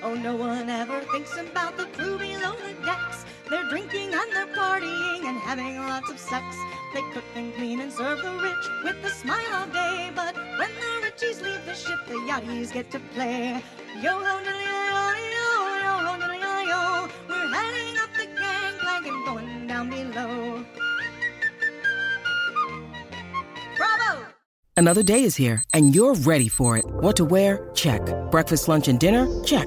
Oh, no one ever thinks about the crew below the decks. They're drinking and they're partying and having lots of sex. They cook and clean and serve the rich with a smile all day. But when the richies leave the ship, the yachties get to play. Yo ho diddly yo yo yo ho yo yo. We're heading up the gangplank and going down below. Bravo! Another day is here, and you're ready for it. What to wear? Check. Breakfast, lunch, and dinner? Check.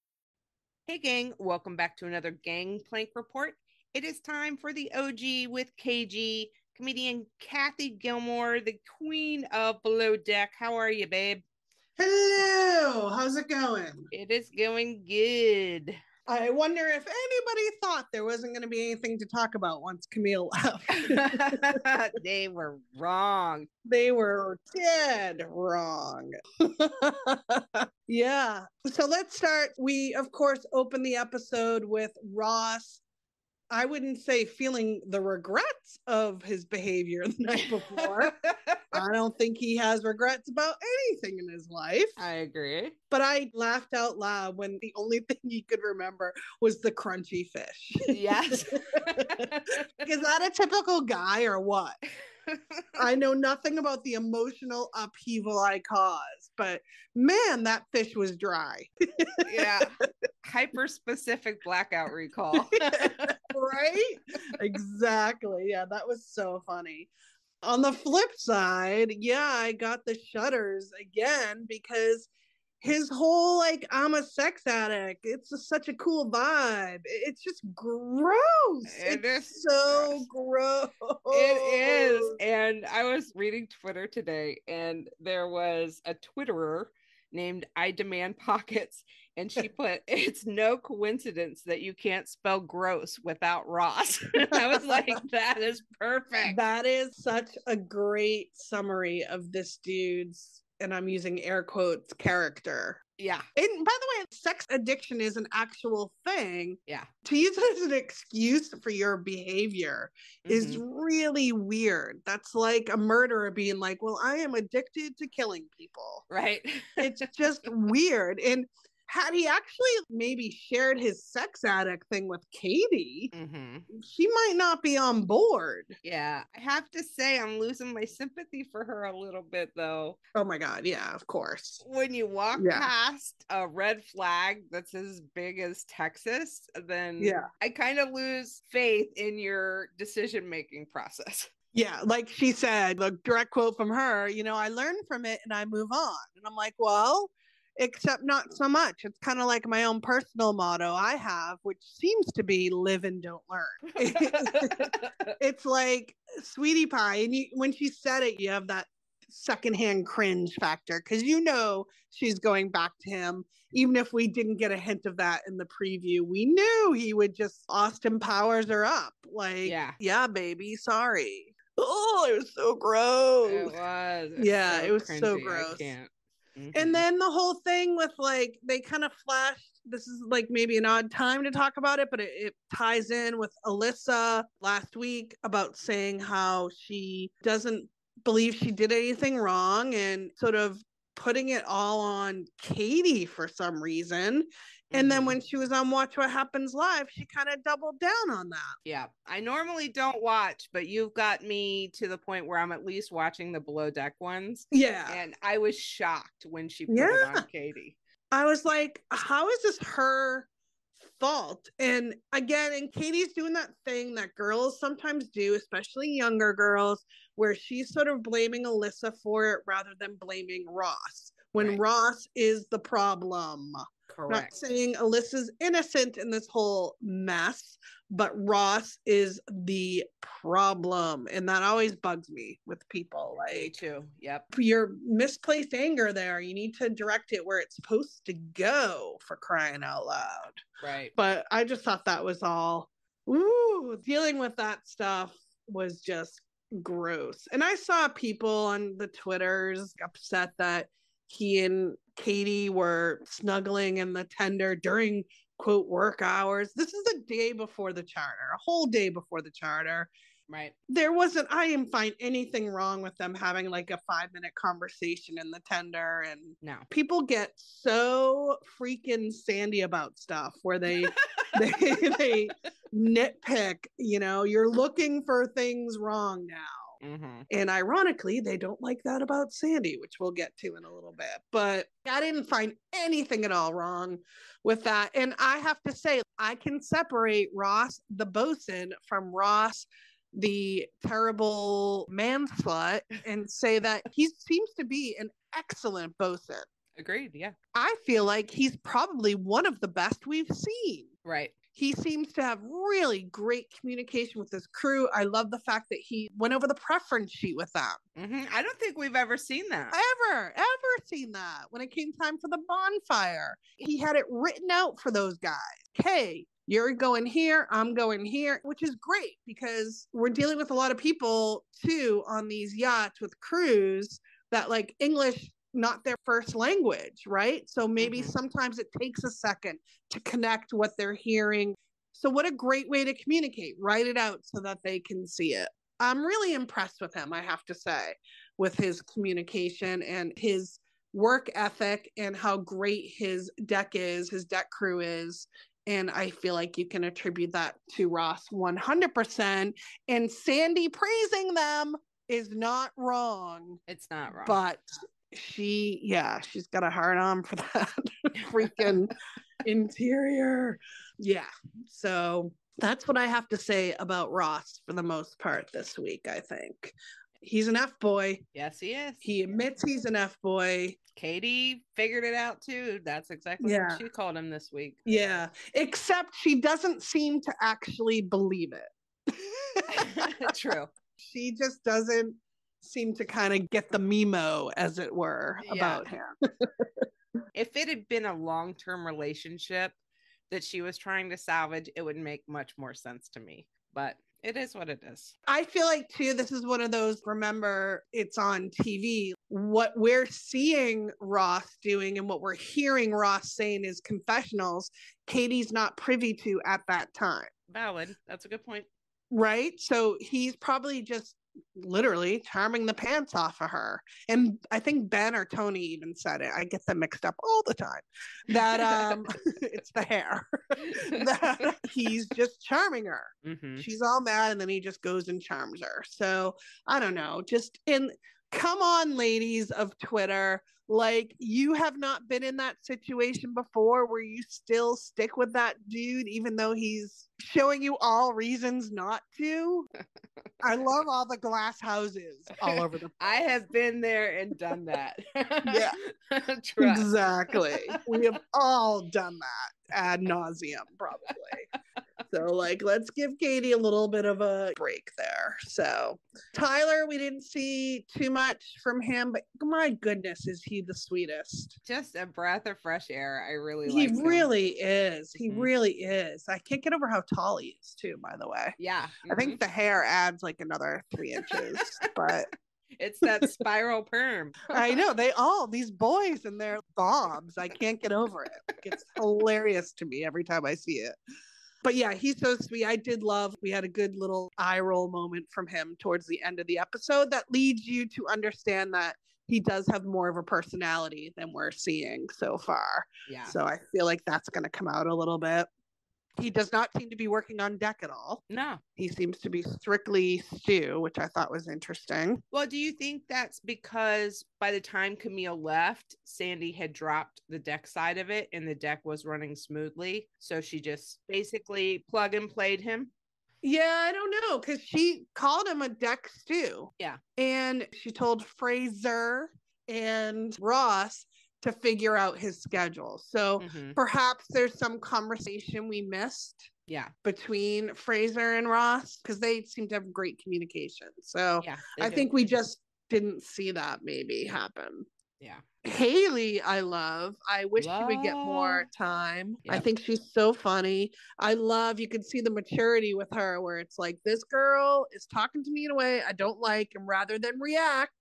Hey, gang, welcome back to another Gangplank Report. It is time for the OG with KG, comedian Kathy Gilmour, the queen of Below Deck. How are you, babe? Hello, how's it going? It is going good. I wonder if anybody thought there wasn't going to be anything to talk about once Camille left. they were wrong. they were dead wrong. yeah. So let's start. We, of course, open the episode with Ross. I wouldn't say feeling the regrets of his behavior the night before. I don't think he has regrets about anything in his life. I agree. But I laughed out loud when the only thing he could remember was the crunchy fish. Yes. Is that a typical guy or what? I know nothing about the emotional upheaval I caused, but man, that fish was dry. yeah. Hyper specific blackout recall. Right? Exactly. Yeah, that was so funny. On the flip side, yeah, I got the shudders again because his whole like I'm a sex addict. It's a, such a cool vibe. It's just gross. It it's is so gross. It is. And I was reading Twitter today, and there was a Twitterer named I Demand Pockets, and she put, It's no coincidence that you can't spell gross without Ross. I was like, That is perfect. That is such a great summary of this dude's, and I'm using air quotes, character. yeah. And by the way, sex addiction is an actual thing. Yeah. To use it as an excuse for your behavior is Mhm. really weird. That's like a murderer being like, well, I am addicted to killing people. right. It's just weird. And had he actually maybe shared his sex addict thing with Katie, hmm she might not be on board. Yeah. I have to say, I'm losing my sympathy for her a little bit, though. Oh my God. Yeah, of course. when you walk Yeah. past a red flag that's as big as Texas, then Yeah. I kind of lose faith in your decision making process. Yeah, like she said, the direct quote from her, you know, I learn from it and I move on. And I'm like, well, except not so much. It's kind of like my own personal motto I have, which seems to be live and don't learn. it's like sweetie pie. And you, when she said it, you have that secondhand cringe factor because you know she's going back to him. Even if we didn't get a hint of that in the preview, we knew he would just Austin Powers her up. Like, Yeah. yeah, baby, sorry. Oh, it was so gross. it was. Yeah, it was so cringy, I gross. Mhm. And then the whole thing with like they kind of flashed. This is like maybe an odd time to talk about it, but it, it ties in with Alyssa last week about saying how she doesn't believe she did anything wrong and sort of putting it all on Katie for some reason. And then Mhm. when she was on Watch What Happens Live, she kind of doubled down on that. yeah, I normally don't watch, but you've got me to the point where I'm at least watching the below deck ones. Yeah. And I was shocked when she put it Yeah. on Katie. I was like, how is this her fault. And again, and Katie's doing that thing that girls sometimes do, especially younger girls, where she's sort of blaming Alyssa for it rather than blaming Ross when Right. Ross is the problem. I'm not saying Alyssa's innocent in this whole mess, but Ross is the problem. And that always bugs me with people. Me too. Yep. your misplaced anger there, you need to direct it where it's supposed to go for crying out loud. Right. But I just thought that was all, ooh, dealing with that stuff was just gross. And I saw people on the Twitters upset that he and Katie were snuggling in the tender during quote work hours. This is a day before the charter, a whole day before the charter Right. there wasn't i didn't find anything wrong with them having like a five minute conversation in the tender and No. people get so freaking sandy about stuff where they they they nitpick you know you're looking for things wrong now Mm-hmm. and ironically they don't like that about sandy which we'll get to in a little bit but i didn't find anything at all wrong with that and i have to say i can separate ross the bosun from ross the terrible man slut and say that he seems to be an excellent bosun Agreed. Yeah. i feel like he's probably one of the best we've seen Right. He seems to have really great communication with his crew. I love the fact that he went over the preference sheet with them. hmm I don't think we've ever seen that. Ever, ever seen that when it came time for the bonfire. He had it written out for those guys. Hey, you're going here, I'm going here, which is great because we're dealing with a lot of people too on these yachts with crews that like English not their first language, right? So maybe Mhm. sometimes it takes a second to connect what they're hearing. So what a great way to communicate. Write it out so that they can see it. I'm really impressed with him, I have to say, with his communication and his work ethic and how great his deck is, his deck crew is. And I feel like you can attribute that to Ross 100%. And Sandy praising them is not wrong, It's not wrong. but she, yeah, she's got a hard on for that freaking interior. Yeah. So that's what I have to say about Ross for the most part this week, I think. He's an F boy. yes, he is. He admits he's an F boy. Katie figured it out too. That's exactly Yeah. what she called him this week. Yeah. Except she doesn't seem to actually believe it. True. she just doesn't seem to kind of get the memo, as it were, Yeah. about him. If it had been a long term relationship that she was trying to salvage, it would make much more sense to me. But it is what it is. I feel like too, this is one of those. Remember, it's on TV. What we're seeing Ross doing and what we're hearing Ross saying is confessionals. Katie's not privy to at that time, Valid. That's a good point. right? So he's probably just literally charming the pants off of her. And I think Ben or Tony even said it. I get them mixed up all the time. That um, it's the hair. that he's just charming her. hmm she's all mad and then he just goes and charms her so i don't know just in come on ladies of twitter like you have not been in that situation before where you still stick with that dude even though he's showing you all reasons not to i love all the glass houses all over the I have been there and done that. Yeah. Exactly. we have all done that ad nauseum, probably. so, like, let's give Katie a little bit of a break there. So, Tyler, we didn't see too much from him, but my goodness, is he the sweetest? Just a breath of fresh air. I really He like him. really is. He Mhm. really is. I can't get over how tall he is, too, by the way. Yeah. I mhm. think the hair adds like another three inches, but it's that spiral perm. I know they all these boys and their bobs. I can't get over it. It's hilarious to me every time I see it. But yeah, he's so sweet. I did love. We had a good little eye roll moment from him towards the end of the episode that leads you to understand that he does have more of a personality than we're seeing so far. Yeah. So I feel like that's going to come out a little bit. He does not seem to be working on deck at all. No. He seems to be strictly stew, which I thought was interesting. Well, do you think that's because by the time Camille left, Sandy had dropped the deck side of it and the deck was running smoothly? So she just basically plug and played him? Yeah, I don't know because she called him a deck stew. Yeah. And she told Fraser and Ross to figure out his schedule. So Mhm. perhaps there's some conversation we missed Yeah. between Fraser and Ross because they seem to have great communication. So Yeah. I do. think we just didn't see that maybe happen. Yeah. Haley, I love. I wish she would get more Love. time. I think she's so funny. I love, you can see the maturity with her where it's like, this girl is talking to me in a way I don't like. And rather than react,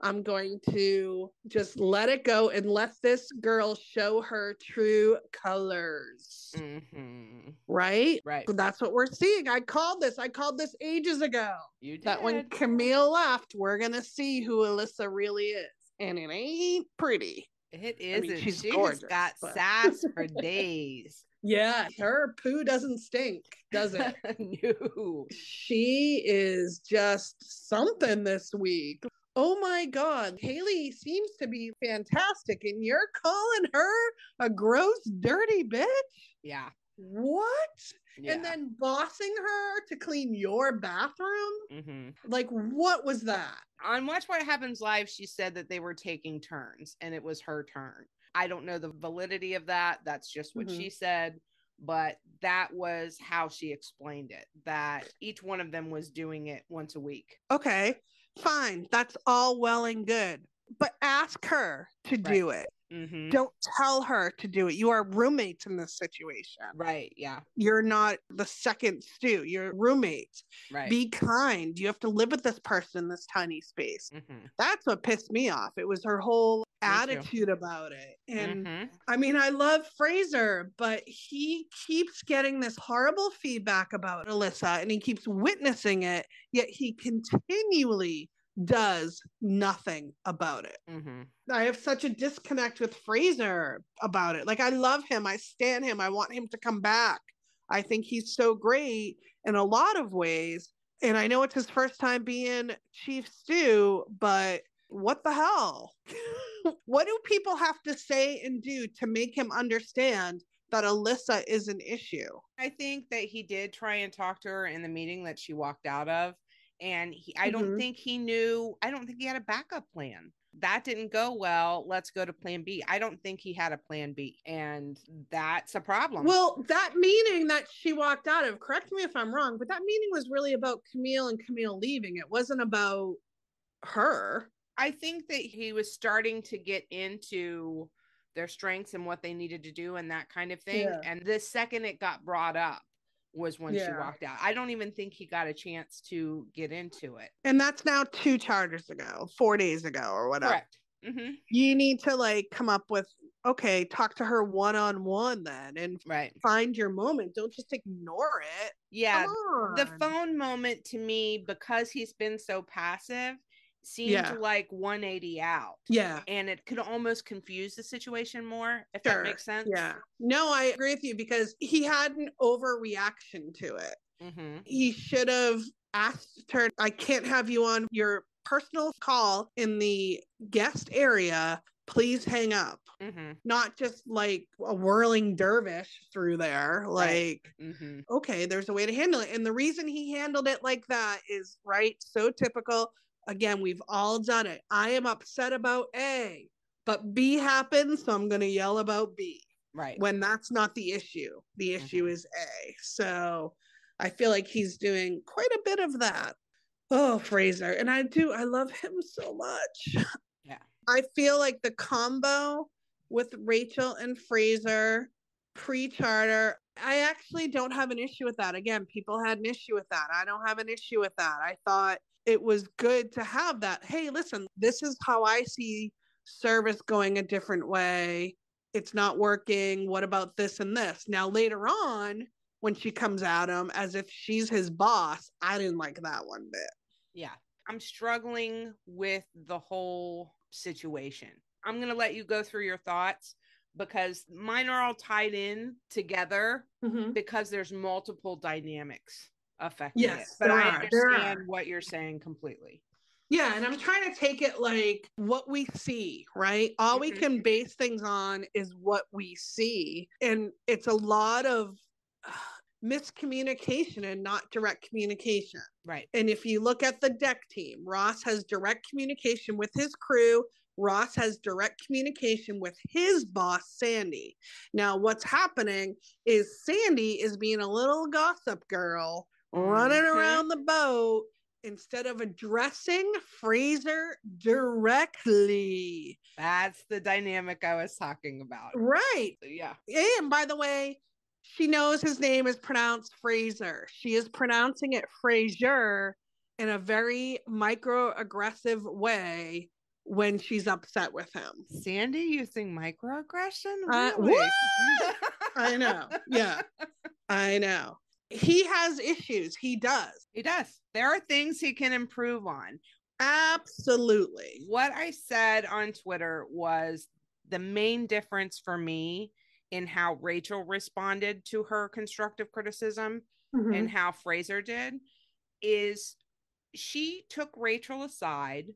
I'm going to just let it go and let this girl show her true colors. Mhm. Right? Right. So that's what we're seeing. I called this. I called this ages ago. You did. That when Camille left, we're going to see who Alyssa really is. And it ain't pretty. It I mean, she's she gorgeous, just got but- sass for days. Yeah, her poo doesn't stink, does it? no. she is just something this week. Oh my God. Haley seems to be fantastic, and you're calling her a gross, dirty bitch? Yeah. What? yeah. And then bossing her to clean your bathroom? Mhm. Like, what was that? on Watch What Happens Live, she said that they were taking turns and it was her turn. I don't know the validity of that. That's just what Mhm. she said. But that was how she explained it that each one of them was doing it once a week. Okay, fine. That's all well and good. But ask her to do it. Mm-hmm. Don't tell her to do it. You are roommates in this situation. Right. Yeah. You're not the second stew. You're roommates. Right. Be kind. You have to live with this person in this tiny space. mm-hmm. That's what pissed me off. It was her whole. Attitude about it. And Mhm. I mean, I love Fraser, but he keeps getting this horrible feedback about Alyssa and he keeps witnessing it, yet he continually does nothing about it. Mhm. I have such a disconnect with Fraser about it. Like I love him. I stand him. I want him to come back. I think he's so great in a lot of ways. And I know it's his first time being Chief Stew, but what the hell? what do people have to say and do to make him understand that Alyssa is an issue? I think that he did try and talk to her in the meeting that she walked out of. And he, I don't Mhm. think he knew, I don't think he had a backup plan. That didn't go well. Let's go to plan B. I don't think he had a plan B. And that's a problem. Well, that meeting that she walked out of, correct me if I'm wrong, but that meeting was really about Camille and Camille leaving. It wasn't about her. I think that he was starting to get into their strengths and what they needed to do and that kind of thing. Yeah. And the second it got brought up was when she walked out. I don't even think he got a chance to get into it. And that's now two charters ago, four days ago, or whatever. Correct. hmm You need to like come up with, okay, talk to her one on one then and Right. find your moment. Don't just ignore it. Yeah. The phone moment to me, because he's been so passive, seemed Yeah. like 180 out. Yeah. And it could almost confuse the situation more, if Sure. that makes sense. Yeah. No, I agree with you because he had an overreaction to it. hmm he should have asked her, I can't have you on your personal call in the guest area. Please hang up. hmm Not just like a whirling dervish through there. Like, Right. hmm okay, there's a way to handle it. And the reason he handled it like that is right, so typical. Again, we've all done it. I am upset about A, but B happens, so I'm going to yell about B Right. when that's not the issue. The issue Mhm. is A. So I feel like he's doing quite a bit of that. Oh, Fraser. And I do, I love him so much. Yeah. I feel like the combo with Rachel and Fraser pre charter, I actually don't have an issue with that. Again, people had an issue with that. I don't have an issue with that. I thought it was good to have that. Hey, listen, this is how I see service going a different way it's not working. What about this and this? Now, later on, when she comes at him as if she's his boss, I didn't like that one bit. Yeah. I'm struggling with the whole situation. I'm going to let you go through your thoughts, because mine are all tied in together Mhm. because there's multiple dynamics affecting Yes, it. But I are, understand what you're saying completely. Yeah, and I'm trying to take it like what we see, right? All we Mhm. can base things on is what we see. And it's a lot of uh, miscommunication and not direct communication. Right. And if you look at the deck team, Ross has direct communication with his crew. Ross has direct communication with his boss, Sandy. Now, what's happening is Sandy is being a little gossip girl running Mhm. around the boat instead of addressing Fraser directly. That's the dynamic I was talking about. Right. Yeah. And by the way, she knows his name is pronounced Fraser. She is pronouncing it Fraser in a very microaggressive way when she's upset with him. Sandy using microaggression? Uh, Really? I know. Yeah. I know. He has issues. He does. he does. There are things he can improve on. Absolutely. What I said on Twitter was the main difference for me in how Rachel responded to her constructive criticism Mm-hmm. and how Fraser did is she took Rachel aside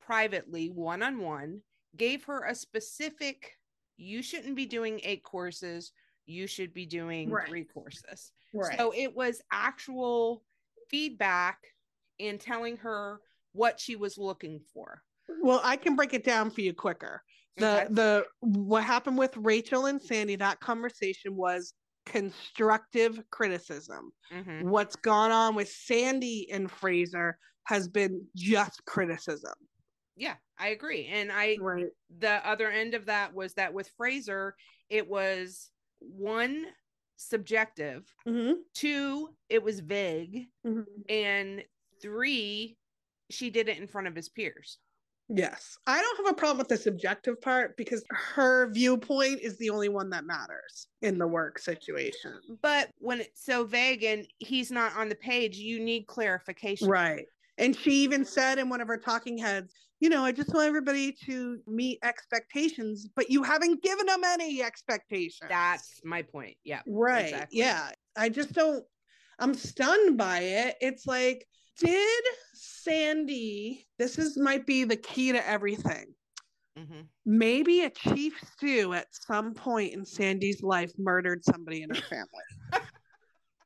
privately, one on one, gave her a specific, you shouldn't be doing eight courses, you should be doing Right. three courses. Right. So it was actual feedback and telling her what she was looking for. Well, I can break it down for you quicker. The Okay. the what happened with Rachel and Sandy, that conversation was constructive criticism. Mhm. What's gone on with Sandy and Fraser has been just criticism. Yeah, I agree. And I Right. the other end of that was that with Fraser, it was one subjective, Mm-hmm. two, it was vague, and three, she did it in front of his peers. Yes. I don't have a problem with the subjective part because her viewpoint is the only one that matters in the work situation. But when it's so vague and he's not on the page, you need clarification. Right. And she even said in one of her talking heads, you know, I just want everybody to meet expectations, but you haven't given them any expectations. That's my point. Yeah. right. exactly. Yeah. I just don't, I'm stunned by it. It's like, did Sandy, this is might be the key to everything. hmm Maybe a chief stew at some point in Sandy's life murdered somebody in her family.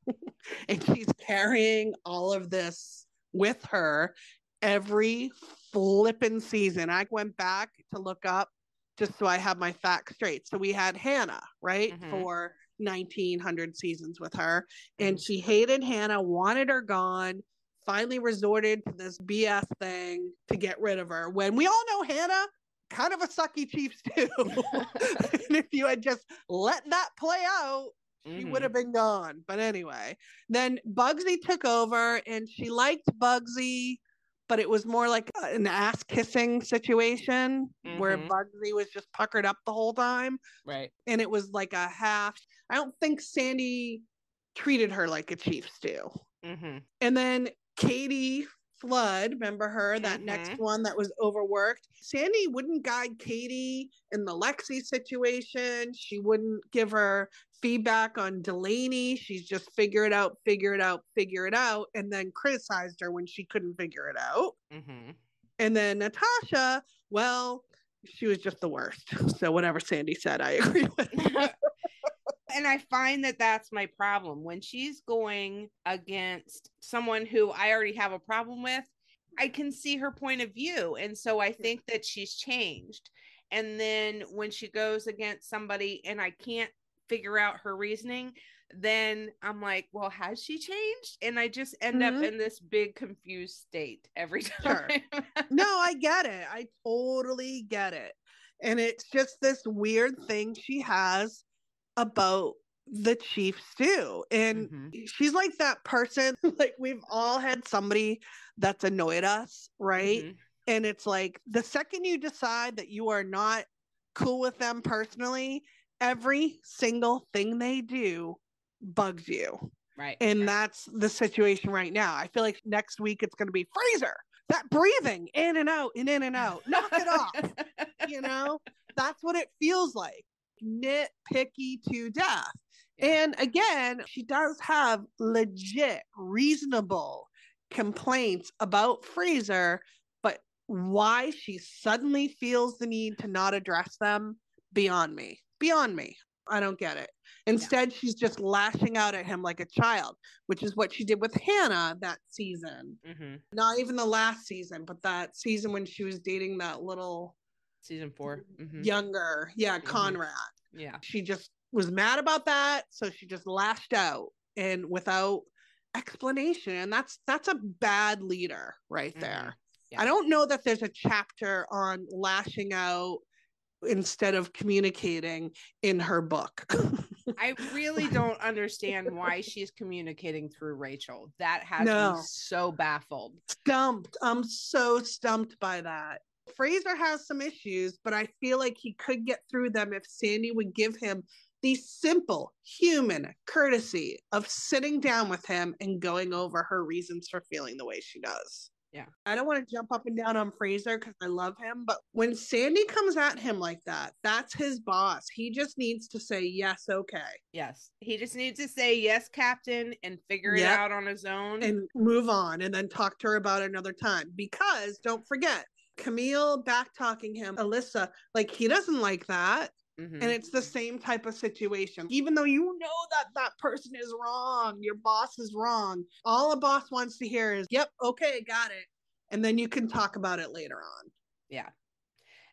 and she's carrying all of this with her every flippin' season. I went back to look up just so I have my facts straight. So we had Hannah, right, Mhm. for 1900 seasons with her, and she hated Hannah, wanted her gone. Finally, resorted to this BS thing to get rid of her. When we all know Hannah, kind of a sucky Chiefs too. and if you had just let that play out, she Mhm. would have been gone. But anyway, then Bugsy took over and she liked Bugsy, but it was more like an ass kissing situation where Mhm. Bugsy was just puckered up the whole time. Right. And it was like a half. I don't think Sandy treated her like a chief stew. hmm And then Katie Flood, remember her, that next Mhm. one that was overworked. Sandy wouldn't guide Katie in the Lexi situation. She wouldn't give her feedback on Delaney. She's just figure it out, figure it out, figure it out, and then criticized her when she couldn't figure it out. hmm And then Natasha, well, she was just the worst. So whatever Sandy said, I agree with. and I find that that's my problem when she's going against someone who I already have a problem with. I can see her point of view, and so I think that she's changed. And then when she goes against somebody and I can't figure out her reasoning, then I'm like, well, has she changed? And I just end Mhm. up in this big confused state every Sure. time. no, I get it. I totally get it. And it's just this weird thing she has about the chief stew. And Mhm. she's like that person, like we've all had somebody that's annoyed us, right? Mhm. And it's like the second you decide that you are not cool with them personally, every single thing they do bugs you. Right. And that's the situation right now. I feel like next week it's going to be Fraser. That breathing in and out and in and out. Knock it off. You know, that's what it feels like. Nitpicky to death. Yeah. And again, she does have legit, reasonable complaints about Fraser, but why she suddenly feels the need to not address them, beyond me. Beyond me. I don't get it. Instead, she's just lashing out at him like a child, which is what she did with Hannah that season. hmm Not even the last season, but that season when she was dating that little Season 4 Mhm. younger, yeah, Mhm. Conrad. Yeah. She just was mad about that, so she just lashed out and without explanation. And that's that's a bad leader right Mhm. there. Yeah. I don't know that there's a chapter on lashing out instead of communicating in her book. I really don't understand why she's communicating through Rachel. That has No. me so baffled. stumped. I'm so stumped by that. Fraser has some issues, but I feel like he could get through them if Sandy would give him the simple human courtesy of sitting down with him and going over her reasons for feeling the way she does. Yeah. I don't want to jump up and down on Fraser because I love him, but when Sandy comes at him like that, that's his boss. He just needs to say, yes, okay, Yes. He just needs to say yes, Captain, and figure it out on his own. and move on and then talk to her about it another time. Because don't forget, Camille back talking him, Alyssa, like he doesn't like that. Mhm. And it's the same type of situation. Even though you know that that person is wrong, your boss is wrong, all a boss wants to hear is, yep, okay, got it. And then you can talk about it later on. Yeah.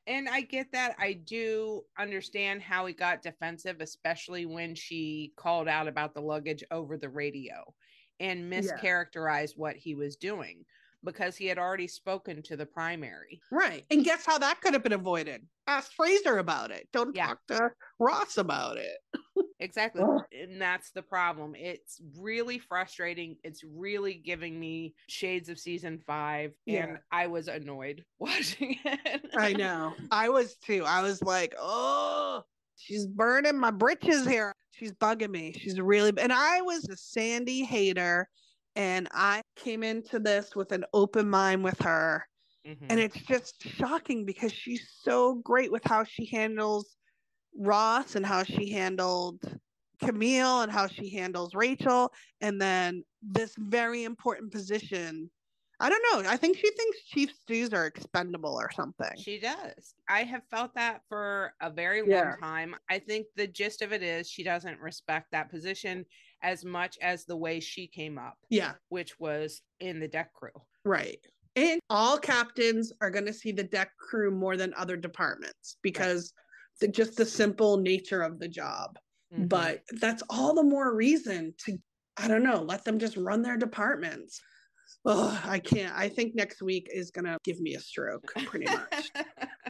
And I get that. I do understand how he got defensive, especially when she called out about the luggage over the radio and Yeah. mischaracterized what he was doing because he had already spoken to the primary. Right. And guess how that could have been avoided? Ask Fraser about it. Don't Yeah. talk to Ross about it. Exactly. And that's the problem. It's really frustrating. It's really giving me shades of season five. Yeah. And I was annoyed watching it. I know. I was too. I was like, oh, she's burning my britches here. She's bugging me. She's really, and I was a Sandy hater, and I came into this with an open mind with her. Mhm. And it's just shocking because she's so great with how she handles Ross and how she handled Camille and how she handles Rachel. And then this very important position. I don't know. I think she thinks chief stews are expendable or something. She does. I have felt that for a very long Yeah. time. I think the gist of it is she doesn't respect that position as much as the way she came up, yeah, which was in the deck crew. right. And all captains are going to see the deck crew more than other departments because the, just the simple nature of the job. Mhm. but that's all the more reason to i don't know let them just run their departments oh i can't i think next week is gonna give me a stroke pretty much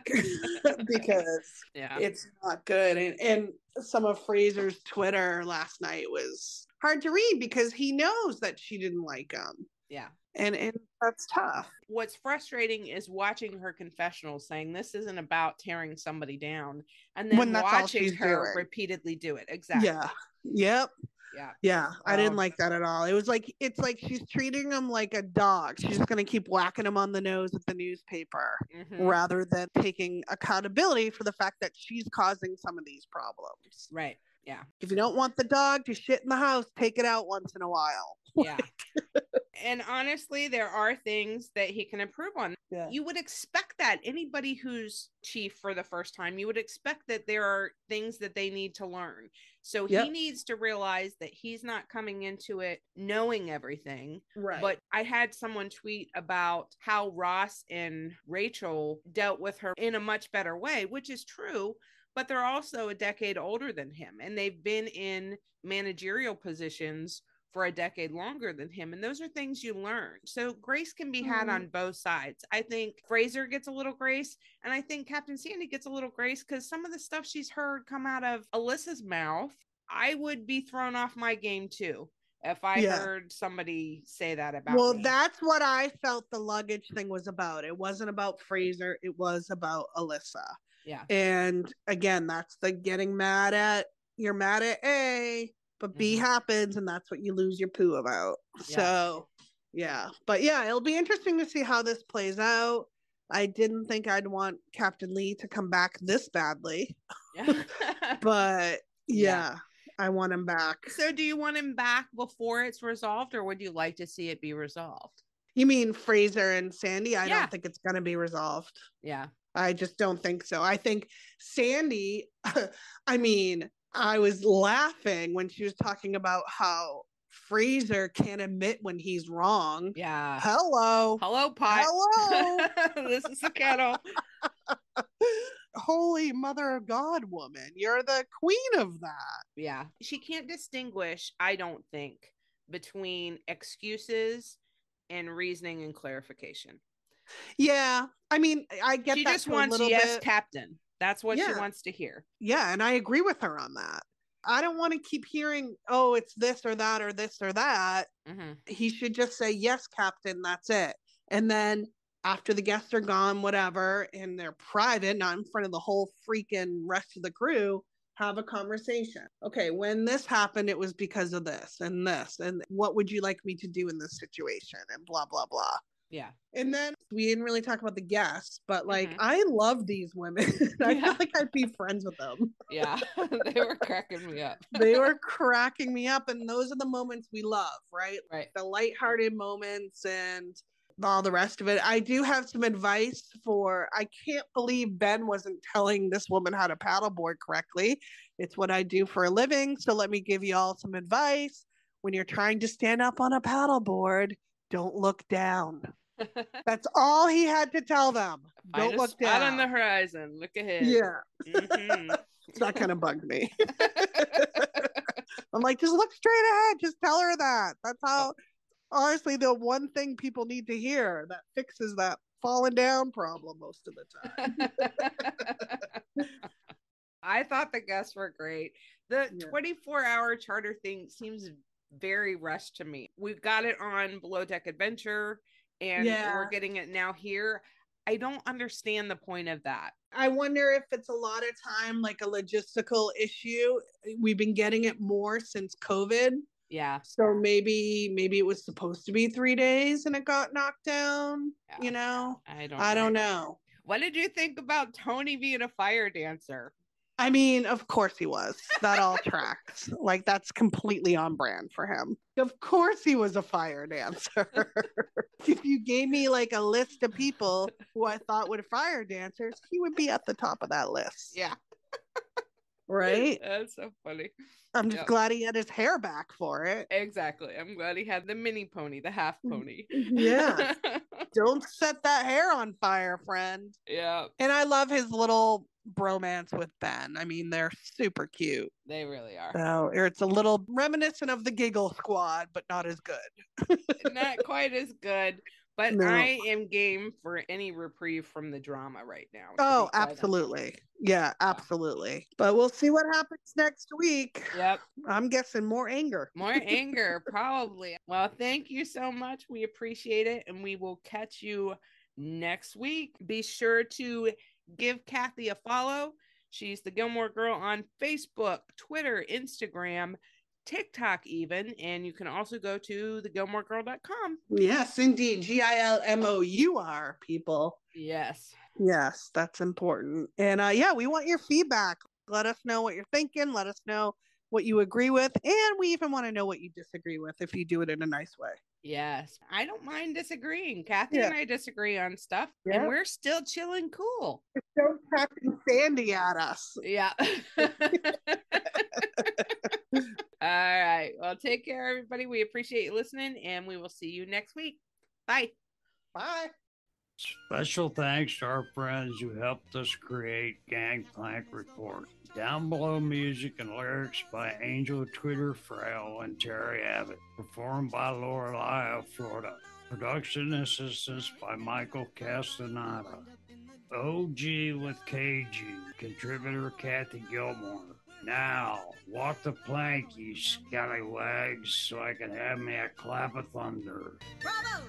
because yeah. it's not good and and some of fraser's twitter last night was hard to read because he knows that she didn't like him yeah. and and that's tough What's frustrating is watching her confessional saying this isn't about tearing somebody down and then watching her doing. repeatedly do it. Exactly. yeah yep Yeah. Yeah, I didn't Um, like that at all. It was like it's like she's treating him like a dog. She's just gonna keep whacking him on the nose with the newspaper Mhm. rather than taking accountability for the fact that she's causing some of these problems. Right. Yeah. If you don't want the dog to shit in the house, take it out once in a while. Yeah. and honestly, there are things that he can improve on. Yeah. You would expect that anybody who's chief for the first time, you would expect that there are things that they need to learn. So he needs to realize that he's not coming into it knowing everything. Right. But I had someone tweet about how Ross and Rachel dealt with her in a much better way, which is true. But they're also a decade older than him, and they've been in managerial positions for a decade longer than him. And those are things you learn. So grace can be had Mhm. on both sides. I think Fraser gets a little grace, and I think Captain Sandy gets a little grace because some of the stuff she's heard come out of Alyssa's mouth, I would be thrown off my game too if I Yeah. heard somebody say that about well, me. that's what I felt the luggage thing was about. It wasn't about Fraser, it was about Alyssa. yeah. And again, that's the getting mad at you're mad at A, but B Mhm. happens and that's what you lose your poo about. Yeah. So yeah. But yeah, it'll be interesting to see how this plays out. I didn't think I'd want Captain Lee to come back this badly, Yeah. but yeah, Yeah. I want him back. so do you want him back before it's resolved or would you like to see it be resolved? You mean Fraser and Sandy? I Yeah. don't think it's going to be resolved. Yeah. I just don't think so. I think Sandy, I mean, I was laughing when she was talking about how Fraser can't admit when he's wrong. Yeah. Hello. Hello, pot. Hello. this is the kettle. Holy mother of God, woman. You're the queen of that. Yeah. She can't distinguish, I don't think, between excuses and reasoning and clarification. Yeah. I mean, I get she that just wants little yes, bit. captain. That's what she wants to hear. yeah, and I agree with her on that. I don't want to keep hearing, oh, it's this or that or this or that. hmm he should just say yes captain that's it and then after the guests are gone whatever and they're private not in front of the whole freaking rest of the crew have a conversation okay when this happened it was because of this and this and what would you like me to do in this situation and blah blah blah Yeah. and then we didn't really talk about the guests but like Mhm. i love these women i Yeah. feel like i'd be friends with them Yeah. they were cracking me up. they were cracking me up and those are the moments we love right Right. the lighthearted moments and all the rest of it. I do have some advice for I can't believe Ben wasn't telling this woman how to paddleboard correctly. It's what I do for a living. So let me give you all some advice. When you're trying to stand up on a paddleboard, don't look down. That's all he had to tell them. Find Don't look down. on the horizon. Look ahead. yeah, Mhm. so that kind of bugged me. I'm like, just look straight ahead. Just tell her that. That's how, honestly, the one thing people need to hear that fixes that falling down problem most of the time. I thought the guests were great. The Yeah. 24 hour charter thing seems very rushed to me. We've got it on Below Deck Adventure and Yeah. we're getting it now here. I don't understand the point of that. I wonder if it's a lot of time like a logistical issue. We've been getting it more since COVID. Yeah. So maybe maybe it was supposed to be three days and it got knocked down. Yeah. You know? I don't I don't know. What did you think about Tony being a fire dancer? I mean, of course he was. That all tracks. Like that's completely on brand for him. Of course he was a fire dancer. if you gave me like a list of people who I thought were fire dancers, he would be at the top of that list. Yeah. Right? That's so funny. I'm just Yep. glad he had his hair back for it. Exactly. I'm glad he had the mini pony, the half Mm, pony. Yeah. Don't set that hair on fire, friend. yeah. And I love his little bromance with Ben. I mean, they're super cute. They really are. So it's a little reminiscent of the Giggle Squad, but not as good. Not quite as good, but No. I am game for any reprieve from the drama right now. Oh, be quite honest. absolutely. Yeah, absolutely. But we'll see what happens next week. Yep. I'm guessing more anger. More anger, probably. Well, thank you so much. We appreciate it. And we will catch you next week. Be sure to give Kathy a follow. She's the Gilmour Girl on Facebook, Twitter, Instagram, TikTok, even. And you can also go to thegilmourgirl.com. Yes, indeed. G I L M O U R, people. Yes. Yes, that's important. And uh, yeah, we want your feedback. Let us know what you're thinking. Let us know what you agree with. And we even want to know what you disagree with if you do it in a nice way. Yes. I don't mind disagreeing. Kathy Yeah. and I disagree on stuff, Yeah. and we're still chilling cool. Don't Captain Sandy at us. Yeah. All right. Well, take care, everybody. We appreciate you listening, and we will see you next week. Bye. Bye. Special thanks to our friends who helped us create Gangplank Report. Down below music and lyrics by Angel Twitter Frail and Terry Abbott. Performed by Lorelei of Florida. Production assistance by Michael Castaneda. OG with KG. Contributor Kathy Gilmour. Now, walk the plank, you scallywags, so I can have me a clap of thunder. Bravo!